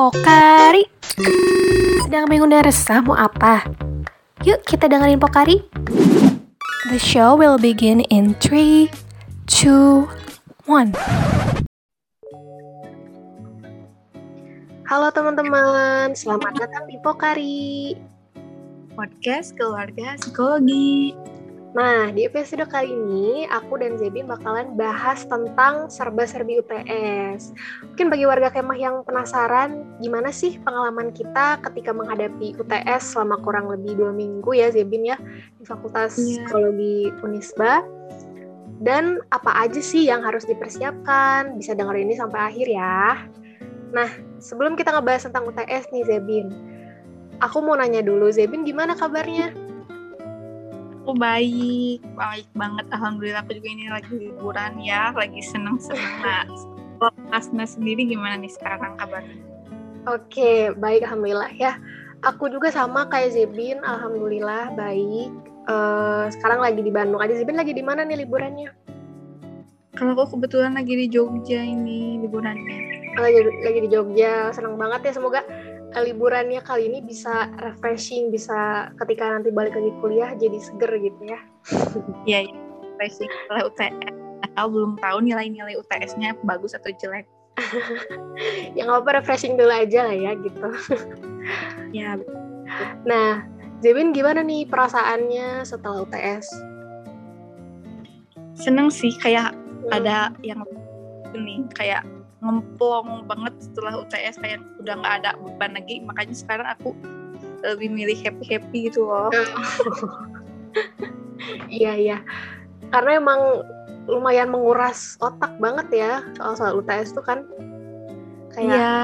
Pokari. Sedang bingung dan resah mau apa? Yuk kita dengerin Pokari. The show will begin in 3, 2, 1. Halo teman-teman, selamat datang di Pokari. Podcast Keluarga Psikologi. Nah, di episode kali ini aku dan Zebi bakalan bahas tentang serba-serbi UTS. Mungkin bagi warga kemah yang penasaran, gimana sih pengalaman kita ketika menghadapi UTS selama kurang lebih dua minggu ya Zebin ya di Fakultas yeah. Psikologi Unisba. Dan apa aja sih yang harus dipersiapkan? Bisa denger ini sampai akhir ya. Nah, sebelum kita ngebahas tentang UTS nih Zebin, aku mau nanya dulu Zebin gimana kabarnya? Aku baik, baik banget. Alhamdulillah aku juga ini lagi liburan ya, lagi seneng-seneng. Nah, Asna sendiri gimana nih sekarang kabarnya? Oke, baik Alhamdulillah ya. Aku juga sama kayak Zebin, Alhamdulillah baik. Uh, sekarang lagi di Bandung aja. Zebin lagi di mana nih liburannya? Kalau aku kebetulan lagi di Jogja ini liburannya. Lagi, lagi di Jogja, senang banget ya. Semoga liburannya kali ini bisa refreshing, bisa ketika nanti balik lagi kuliah jadi seger gitu ya. Iya, ya, refreshing setelah UTS. Atau belum tahu nilai-nilai UTS-nya bagus atau jelek. ya nggak apa refreshing dulu aja lah ya gitu. ya. Nah, Zebin gimana nih perasaannya setelah UTS? Seneng sih, kayak hmm. ada yang ini kayak ngemplong banget setelah UTS kayak udah nggak ada beban lagi. Makanya sekarang aku lebih milih happy happy gitu loh. Iya iya. Karena emang lumayan menguras otak banget ya soal soal UTS tuh kan. Kayak ya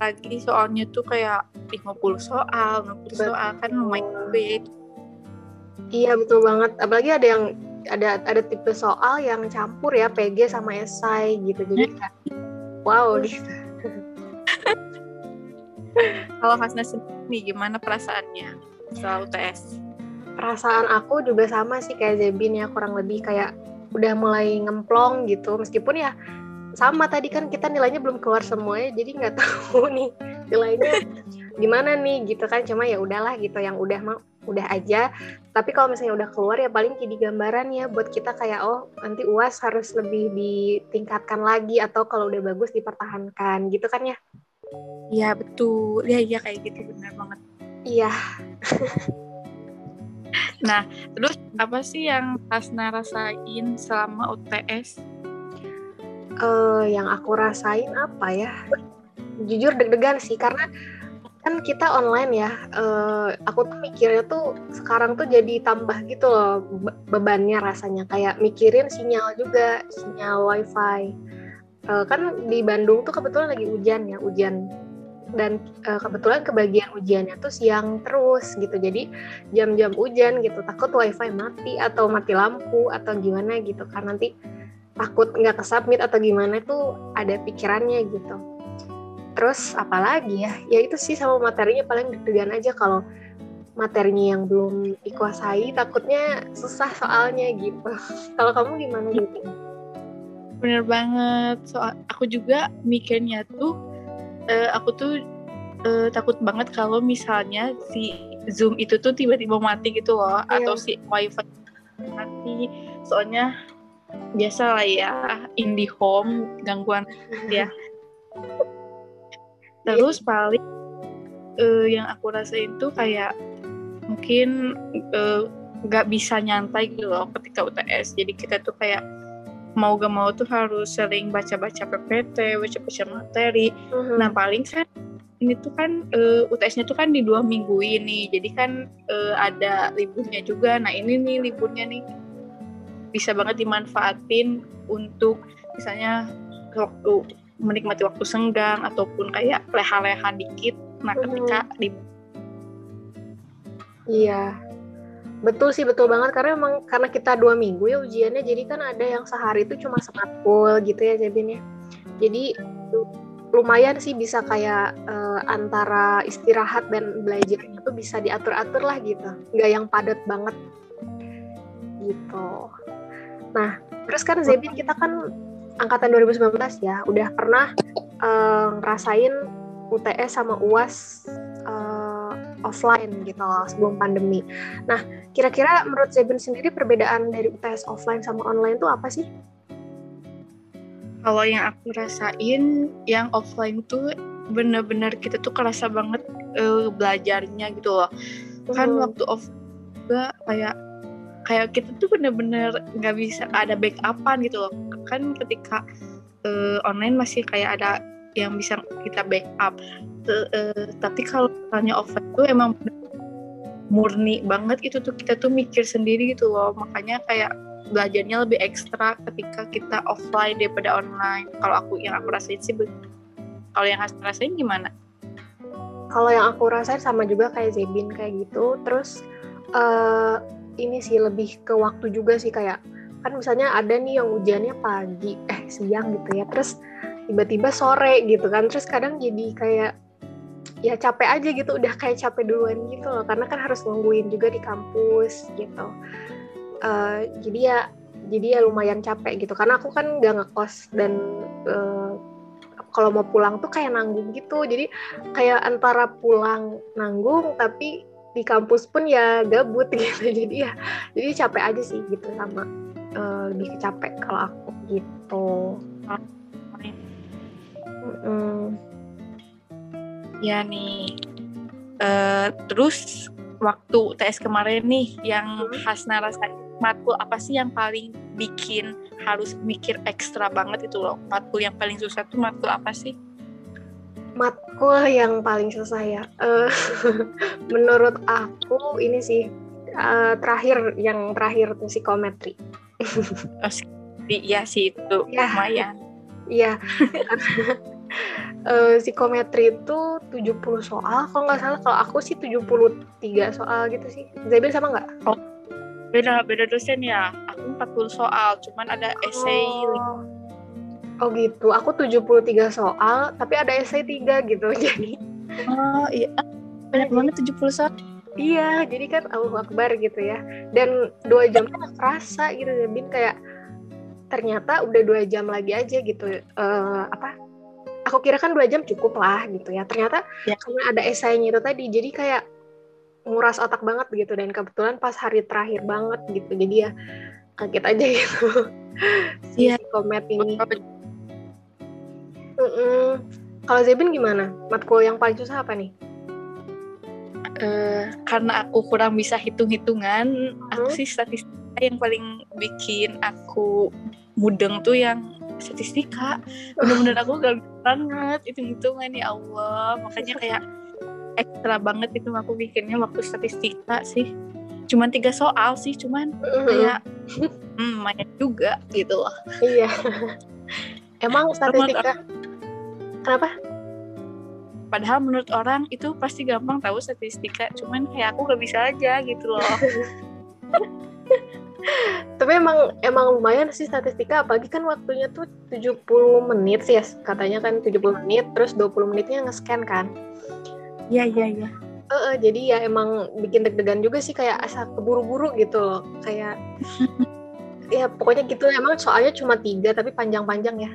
lagi soalnya tuh kayak 50 soal 50 betul. soal kan lumayan juga ya. Iya betul banget. Apalagi ada yang ada ada tipe soal yang campur ya PG sama esai gitu. Jadi kayak wow. Gitu kalau Hasna sendiri gimana perasaannya soal UTS perasaan aku juga sama sih kayak Zebin ya kurang lebih kayak udah mulai ngemplong gitu. Meskipun ya sama tadi kan kita nilainya belum keluar semuanya jadi nggak tahu nih nilainya gimana nih gitu kan. Cuma ya udahlah gitu yang udah mau udah aja. Tapi kalau misalnya udah keluar ya paling jadi gambaran ya buat kita kayak oh nanti uas harus lebih ditingkatkan lagi atau kalau udah bagus dipertahankan gitu kan ya? Iya betul. Ya iya kayak gitu. Benar banget. Iya. Nah terus apa sih yang Hasna rasain selama UTS uh, yang aku rasain apa ya? Jujur deg-degan sih karena kan kita online ya uh, aku tuh mikirnya tuh sekarang tuh jadi tambah gitu loh bebannya rasanya. Kayak mikirin sinyal juga sinyal wifi. Uh, kan di Bandung tuh kebetulan lagi hujan ya hujan. Dan uh, kebetulan kebagian ujiannya tuh siang terus gitu. Jadi jam-jam hujan gitu takut wifi mati atau mati lampu atau gimana gitu kan. Nanti takut nggak kesubmit atau gimana tuh ada pikirannya gitu terus apalagi ya? Ya itu sih sama materinya paling deg-degan aja kalau materinya yang belum dikuasai takutnya susah soalnya gitu. Kalau kamu gimana gitu? Bener banget. Soal aku juga mikirnya tuh uh, aku tuh uh, takut banget kalau misalnya si zoom itu tuh tiba-tiba mati gitu loh yeah. atau si wifi mati. Soalnya biasa lah ya home gangguan ya terus paling uh, yang aku rasain tuh kayak mungkin nggak uh, bisa nyantai gitu loh ketika UTS jadi kita tuh kayak mau gak mau tuh harus sering baca-baca PPT, baca-baca materi. Uh-huh. Nah paling kan ini tuh kan uh, UTS-nya tuh kan di dua minggu ini, jadi kan uh, ada liburnya juga. Nah ini nih liburnya nih bisa banget dimanfaatin untuk misalnya waktu menikmati waktu senggang ataupun kayak leha-leha dikit. Nah ketika hmm. di iya. Betul sih betul banget. Karena emang karena kita dua minggu ya ujiannya jadi kan ada yang sehari itu cuma sematkul gitu ya Jabin ya. Jadi lumayan sih bisa kayak uh, antara istirahat dan belajar itu bisa diatur-atur lah gitu. Nggak yang padat banget. Gitu. Nah terus kan Zebin kita kan angkatan 2019 ya udah pernah uh, ngerasain UTS sama UAS uh, offline gitu loh sebelum pandemi. Nah, kira-kira menurut Zebin sendiri perbedaan dari UTS offline sama online itu apa sih? Kalau yang aku rasain, yang offline tuh bener-bener kita tuh kerasa banget uh, belajarnya gitu loh. Kan hmm. waktu off juga kayak kayak kita tuh bener-bener nggak bisa ada backupan gitu loh. Kan ketika uh, online masih kayak ada yang bisa kita backup. Uh, uh, tapi kalau misalnya offline tuh emang murni banget itu tuh kita tuh mikir sendiri gitu loh. Makanya kayak belajarnya lebih ekstra ketika kita offline daripada online. Kalau aku yang aku rasain sih Kalau yang aku rasain gimana? Kalau yang aku rasain sama juga kayak Zebin kayak gitu. Terus uh, ini sih lebih ke waktu juga sih kayak kan misalnya ada nih yang ujiannya pagi eh siang gitu ya terus tiba-tiba sore gitu kan terus kadang jadi kayak ya capek aja gitu udah kayak capek duluan gitu loh karena kan harus nungguin juga di kampus gitu. Uh, jadi ya jadi ya lumayan capek gitu karena aku kan gak ngekos dan uh, kalau mau pulang tuh kayak nanggung gitu. Jadi kayak antara pulang nanggung tapi di kampus pun ya gabut gitu jadi ya jadi capek aja sih gitu sama uh, lebih capek kalau aku gitu. Mm ya nih. Uh, terus waktu tes kemarin nih yang khas narasa matkul apa sih yang paling bikin harus mikir ekstra banget itu loh? Matkul yang paling susah tuh matkul apa sih? Matkul yang paling susah ya? Uh, menurut aku ini sih uh, terakhir yang terakhir tuh psikometri iya sih itu ya. lumayan. Iya. Uh, psikometri itu 70 soal. Kalau nggak salah kalau aku sih 73 soal gitu sih. Zabil sama nggak? Oh, beda beda dosen ya. Aku 40 soal cuman ada essay oh. oh gitu. Aku 73 soal tapi ada essay 3 gitu. Jadi oh iya. Banyak banget 70 soal Iya, jadi kan Allah Akbar gitu ya. Dan dua jam kan kerasa gitu, Bin kayak ternyata udah dua jam lagi aja gitu. Uh, apa? Aku kira kan dua jam cukup lah gitu ya. Ternyata ya. karena ada esainya itu tadi, jadi kayak nguras otak banget gitu. Dan kebetulan pas hari terakhir banget gitu, jadi ya kaget aja gitu. Iya. si komet ini. Mm -mm. Kalau Zebin gimana? Matkul yang paling susah apa nih? Uh, karena aku kurang bisa hitung-hitungan, hmm. aku sih statistika yang paling bikin aku mudeng tuh yang statistika. Bener-bener aku gak banget hitung-hitungan ya Allah. Makanya kayak ekstra banget itu aku bikinnya waktu statistika sih. Cuman tiga soal sih, cuman kayak hmm, lumayan juga gitu loh. Iya. Emang statistika. Kenapa? Padahal menurut orang itu pasti gampang tahu statistika cuman kayak aku gak bisa aja gitu loh. Tapi emang emang lumayan sih statistika apalagi kan waktunya tuh 70 menit sih ya katanya kan 70 menit terus 20 menitnya nge-scan kan? Iya iya iya. Uh, uh, jadi ya emang bikin deg-degan juga sih kayak asal keburu-buru gitu loh kayak ya pokoknya gitu emang soalnya cuma tiga tapi panjang-panjang ya.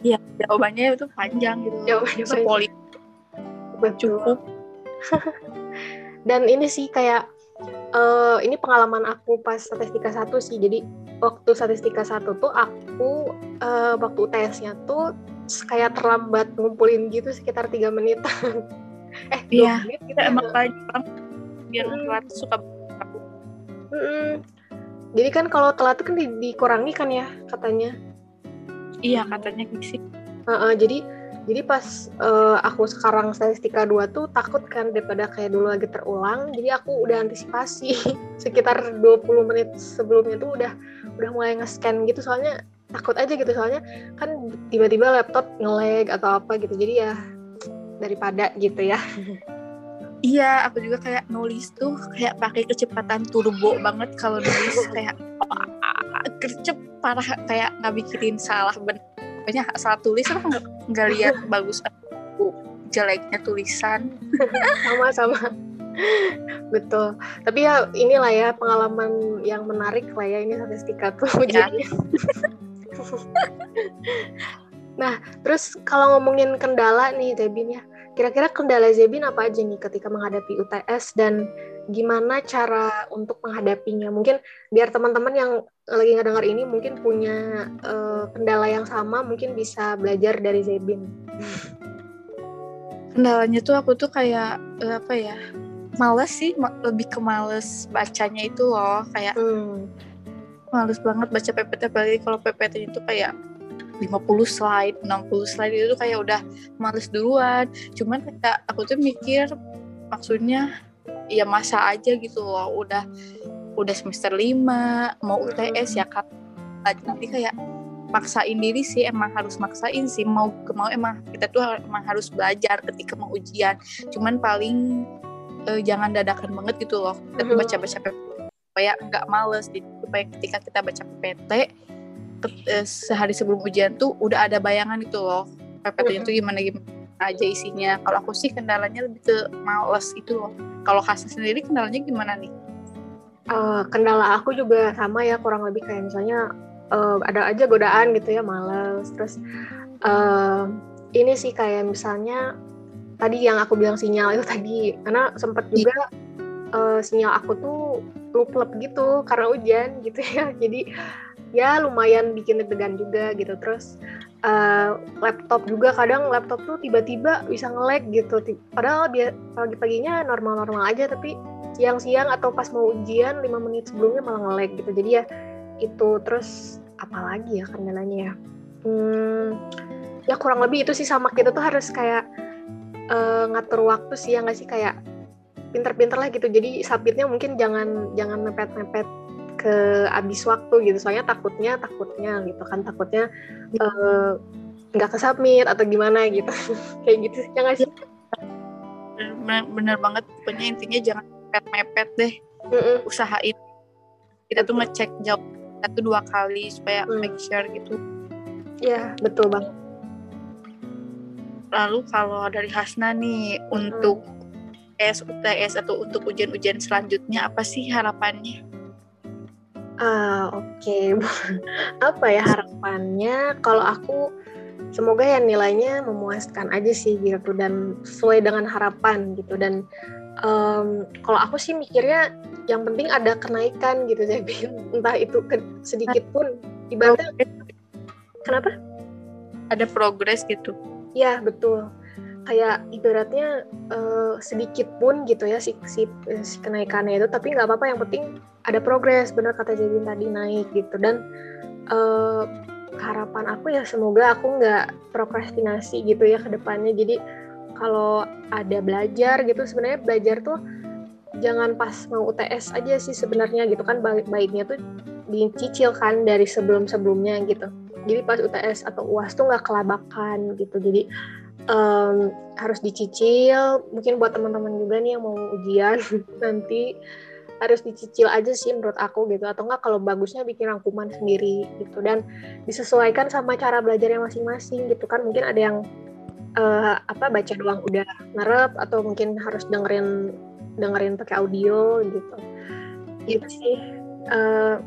Iya, jawabannya itu panjang gitu. Jawabannya Sepoli cukup dan ini sih kayak uh, ini pengalaman aku pas statistika satu sih. Jadi waktu statistika satu tuh aku uh, waktu tesnya tuh kayak terlambat ngumpulin gitu sekitar tiga menit eh iya menit kita emang panjang biar hmm. telat suka. Hmm. jadi kan kalau telat tuh kan di, dikurangi kan ya katanya. Iya katanya gitu sih uh, uh, jadi jadi pas uh, aku sekarang statistika 2 tuh takut kan daripada kayak dulu lagi terulang. Jadi aku udah antisipasi sekitar 20 menit sebelumnya tuh udah udah mulai nge-scan gitu. Soalnya takut aja gitu. Soalnya kan tiba-tiba laptop nge-lag atau apa gitu. Jadi ya daripada gitu ya. Iya, aku juga kayak nulis tuh kayak pakai kecepatan turbo banget. Kalau nulis kayak kercep parah. Kayak nggak bikin salah bener. Pokoknya salah tulis aku nggak nggak lihat bagus aku jeleknya tulisan. Sama sama. Betul. Tapi ya inilah ya pengalaman yang menarik lah ya ini statistika tuh ya. nah terus kalau ngomongin kendala nih Debin ya. Kira-kira kendala Zebin apa aja nih ketika menghadapi UTS dan gimana cara untuk menghadapinya? Mungkin biar teman-teman yang lagi ngedengar ini mungkin punya uh, kendala yang sama, mungkin bisa belajar dari Zebin. Kendalanya tuh aku tuh kayak uh, apa ya? Males sih, lebih ke males bacanya itu loh, kayak hmm. males banget baca PPT apalagi kalau PPT itu kayak 50 slide, 60 slide itu kayak udah males duluan. Cuman kayak aku tuh mikir maksudnya ya masa aja gitu loh. Udah udah semester 5, mau UTS ya kan. Nanti kayak maksain diri sih emang harus maksain sih mau ke mau emang kita tuh emang harus belajar ketika mau ujian cuman paling eh, jangan dadakan banget gitu loh kita baca-baca supaya nggak males supaya ketika kita baca PPT Eh, sehari sebelum ujian tuh udah ada bayangan itu loh PPT-nya tuh gimana gimana aja isinya. Kalau aku sih kendalanya lebih ke males itu loh. Kalau kasih sendiri kendalanya gimana nih? Uh, kendala aku juga sama ya kurang lebih kayak misalnya uh, ada aja godaan gitu ya males. Terus uh, ini sih kayak misalnya tadi yang aku bilang sinyal itu tadi karena sempat iya. juga uh, sinyal aku tuh lup gitu karena hujan gitu ya. Jadi ya lumayan bikin deg-degan juga gitu terus uh, laptop juga kadang laptop tuh tiba-tiba bisa nge-lag gitu. Padahal pagi-paginya normal-normal aja tapi siang-siang atau pas mau ujian 5 menit sebelumnya malah nge-lag gitu. Jadi ya itu terus apalagi ya kendalanya ya? Hmm, ya kurang lebih itu sih sama kita tuh harus kayak uh, ngatur waktu sih ya nggak sih? Kayak pinter-pinter lah gitu. Jadi submitnya mungkin jangan jangan mepet-mepet ke habis waktu gitu. Soalnya takutnya takutnya gitu kan. Takutnya eh, nggak uh, kesubmit atau gimana gitu. Kayak gitu ya nggak sih? Bener, bener banget. Pokoknya intinya jangan mepet mepet deh. Mm -mm. usahain. Kita tuh ngecek jawab satu dua kali supaya mm. make sure gitu. Ya betul banget. Lalu kalau dari Hasna nih mm. untuk SUTS atau untuk ujian-ujian selanjutnya apa sih harapannya? Ah, oke. Okay. Apa ya harapannya? Kalau aku semoga ya nilainya memuaskan aja sih gitu dan sesuai dengan harapan gitu dan um, kalau aku sih mikirnya yang penting ada kenaikan gitu jadi entah itu ke, sedikit pun ibaratnya kenapa ada progres gitu ya betul kayak ibaratnya uh, sedikit pun gitu ya si, si, si kenaikannya itu tapi nggak apa-apa yang penting ada progres bener kata Jadin tadi naik gitu. Dan uh, harapan aku ya semoga aku nggak prokrastinasi gitu ya ke depannya. Jadi kalau ada belajar gitu sebenarnya belajar tuh jangan pas mau UTS aja sih sebenarnya gitu kan baik-baiknya tuh dicicil kan dari sebelum-sebelumnya gitu. Jadi pas UTS atau UAS tuh nggak kelabakan gitu. Jadi um, harus dicicil. Mungkin buat teman-teman juga nih yang mau ujian nanti harus dicicil aja sih menurut aku gitu. Atau enggak kalau bagusnya bikin rangkuman sendiri gitu. Dan disesuaikan sama cara belajarnya masing-masing gitu kan. Mungkin ada yang uh, apa baca doang udah ngerep atau mungkin harus dengerin dengerin pakai audio gitu. Gitu sih. Uh,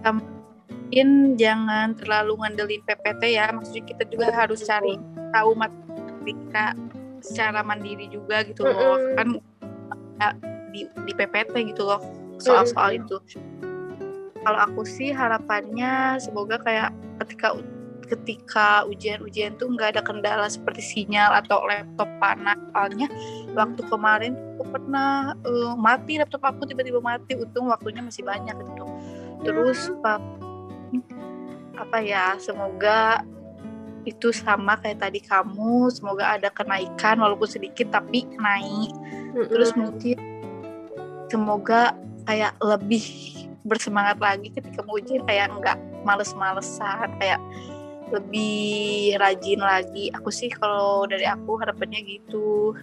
mungkin jangan terlalu ngandelin PPT ya. Maksudnya kita juga harus cari tahu matematika secara mandiri juga gitu loh. Mm -hmm. kan di di PPT gitu loh soal-soal itu. Kalau aku sih harapannya semoga kayak ketika ketika ujian-ujian tuh nggak ada kendala seperti sinyal atau laptop panas. Soalnya waktu kemarin aku pernah uh, mati laptop aku tiba-tiba mati. Untung waktunya masih banyak gitu. Terus pak apa ya semoga itu sama kayak tadi kamu. Semoga ada kenaikan walaupun sedikit tapi naik. Terus mungkin semoga kayak lebih bersemangat lagi ketika mau ujian kayak nggak males-malesan kayak lebih rajin lagi. Aku sih kalau dari aku harapannya gitu.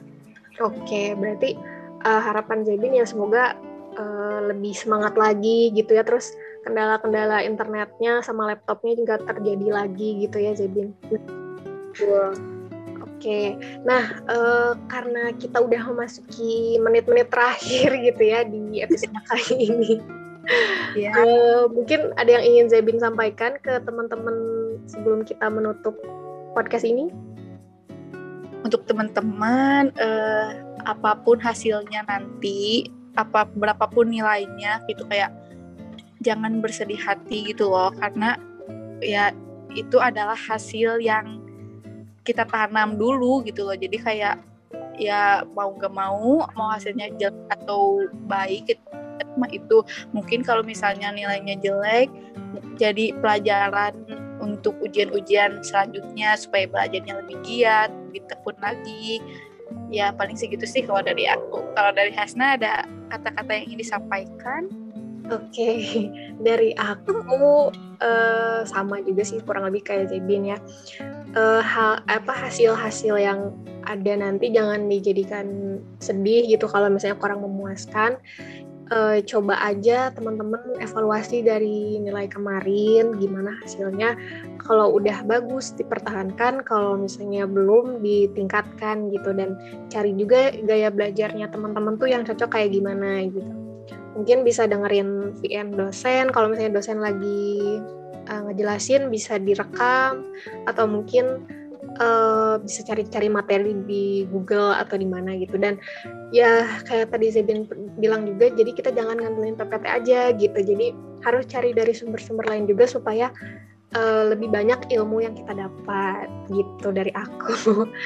Oke berarti uh, harapan Zebin ya semoga uh, lebih semangat lagi gitu ya. Terus kendala-kendala internetnya sama laptopnya juga terjadi lagi gitu ya Zebin wow. Oke, nah uh, karena kita udah memasuki menit-menit terakhir gitu ya di episode kali ini, ya. uh, mungkin ada yang ingin Zebin sampaikan ke teman-teman sebelum kita menutup podcast ini? untuk teman-teman uh, apa pun hasilnya nanti apa berapapun nilainya gitu kayak jangan bersedih hati gitu loh karena ya itu adalah hasil yang kita tanam dulu gitu loh. Jadi kayak ya mau gak mau mau hasilnya jelek atau baik mah itu. Mungkin kalau misalnya nilainya jelek jadi pelajaran untuk ujian-ujian selanjutnya supaya belajarnya lebih giat lebih tekun lagi. Ya paling segitu sih kalau dari aku. Kalau dari Hasna ada kata-kata yang ingin disampaikan okay. dari aku uh, sama juga sih kurang lebih kayak Zebin ya. Uh, hal apa hasil-hasil yang ada nanti jangan dijadikan sedih gitu kalau misalnya kurang memuaskan. Uh, coba aja teman-teman evaluasi dari nilai kemarin gimana hasilnya. Kalau udah bagus dipertahankan, kalau misalnya belum ditingkatkan gitu dan cari juga gaya belajarnya teman-teman tuh yang cocok kayak gimana gitu mungkin bisa dengerin VN dosen. Kalau misalnya dosen lagi uh, ngejelasin bisa direkam. Atau mungkin uh, bisa cari-cari materi di Google atau di mana gitu. Dan ya kayak tadi Zebin bilang juga jadi kita jangan ngandelin PPT aja gitu. Jadi harus cari dari sumber-sumber lain juga supaya uh, lebih banyak ilmu yang kita dapat gitu dari aku.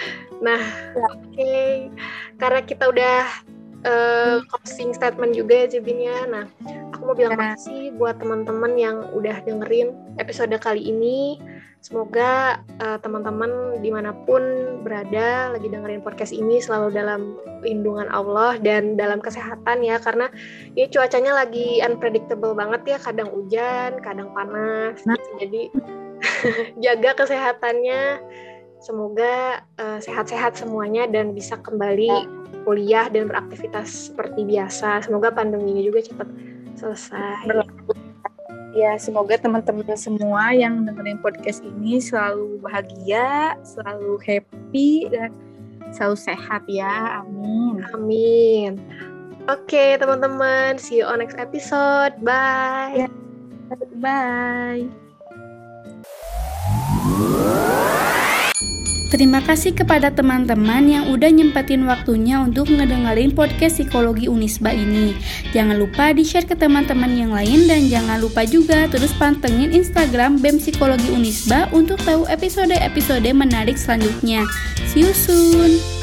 Nah ya. oke. Okay. karena kita udah uh, closing statement juga ya Jibinnya. Nah, aku mau bilang nah. makasih buat teman-teman yang udah dengerin episode kali ini. Semoga uh, teman-teman di mana pun berada lagi dengerin podcast ini selalu dalam lindungan Allah dan dalam kesehatan ya karena ini cuacanya lagi unpredictable banget ya kadang hujan, kadang panas. Nah. Jadi jaga kesehatannya. Semoga uh, sehat-sehat semuanya dan bisa kembali nah kuliah dan beraktivitas seperti biasa. Semoga pandemi ini juga cepat selesai. Ya, semoga teman-teman semua yang dengerin podcast ini selalu bahagia, selalu happy, dan selalu sehat ya. Amin. Amin. Oke, teman-teman. See you on next episode. Bye. Ya. Bye. Terima kasih kepada teman-teman yang udah nyempetin waktunya untuk ngedengerin podcast psikologi Unisba ini. Jangan lupa di-share ke teman-teman yang lain dan jangan lupa juga terus pantengin Instagram BEM Psikologi Unisba untuk tahu episode-episode menarik selanjutnya. See you soon!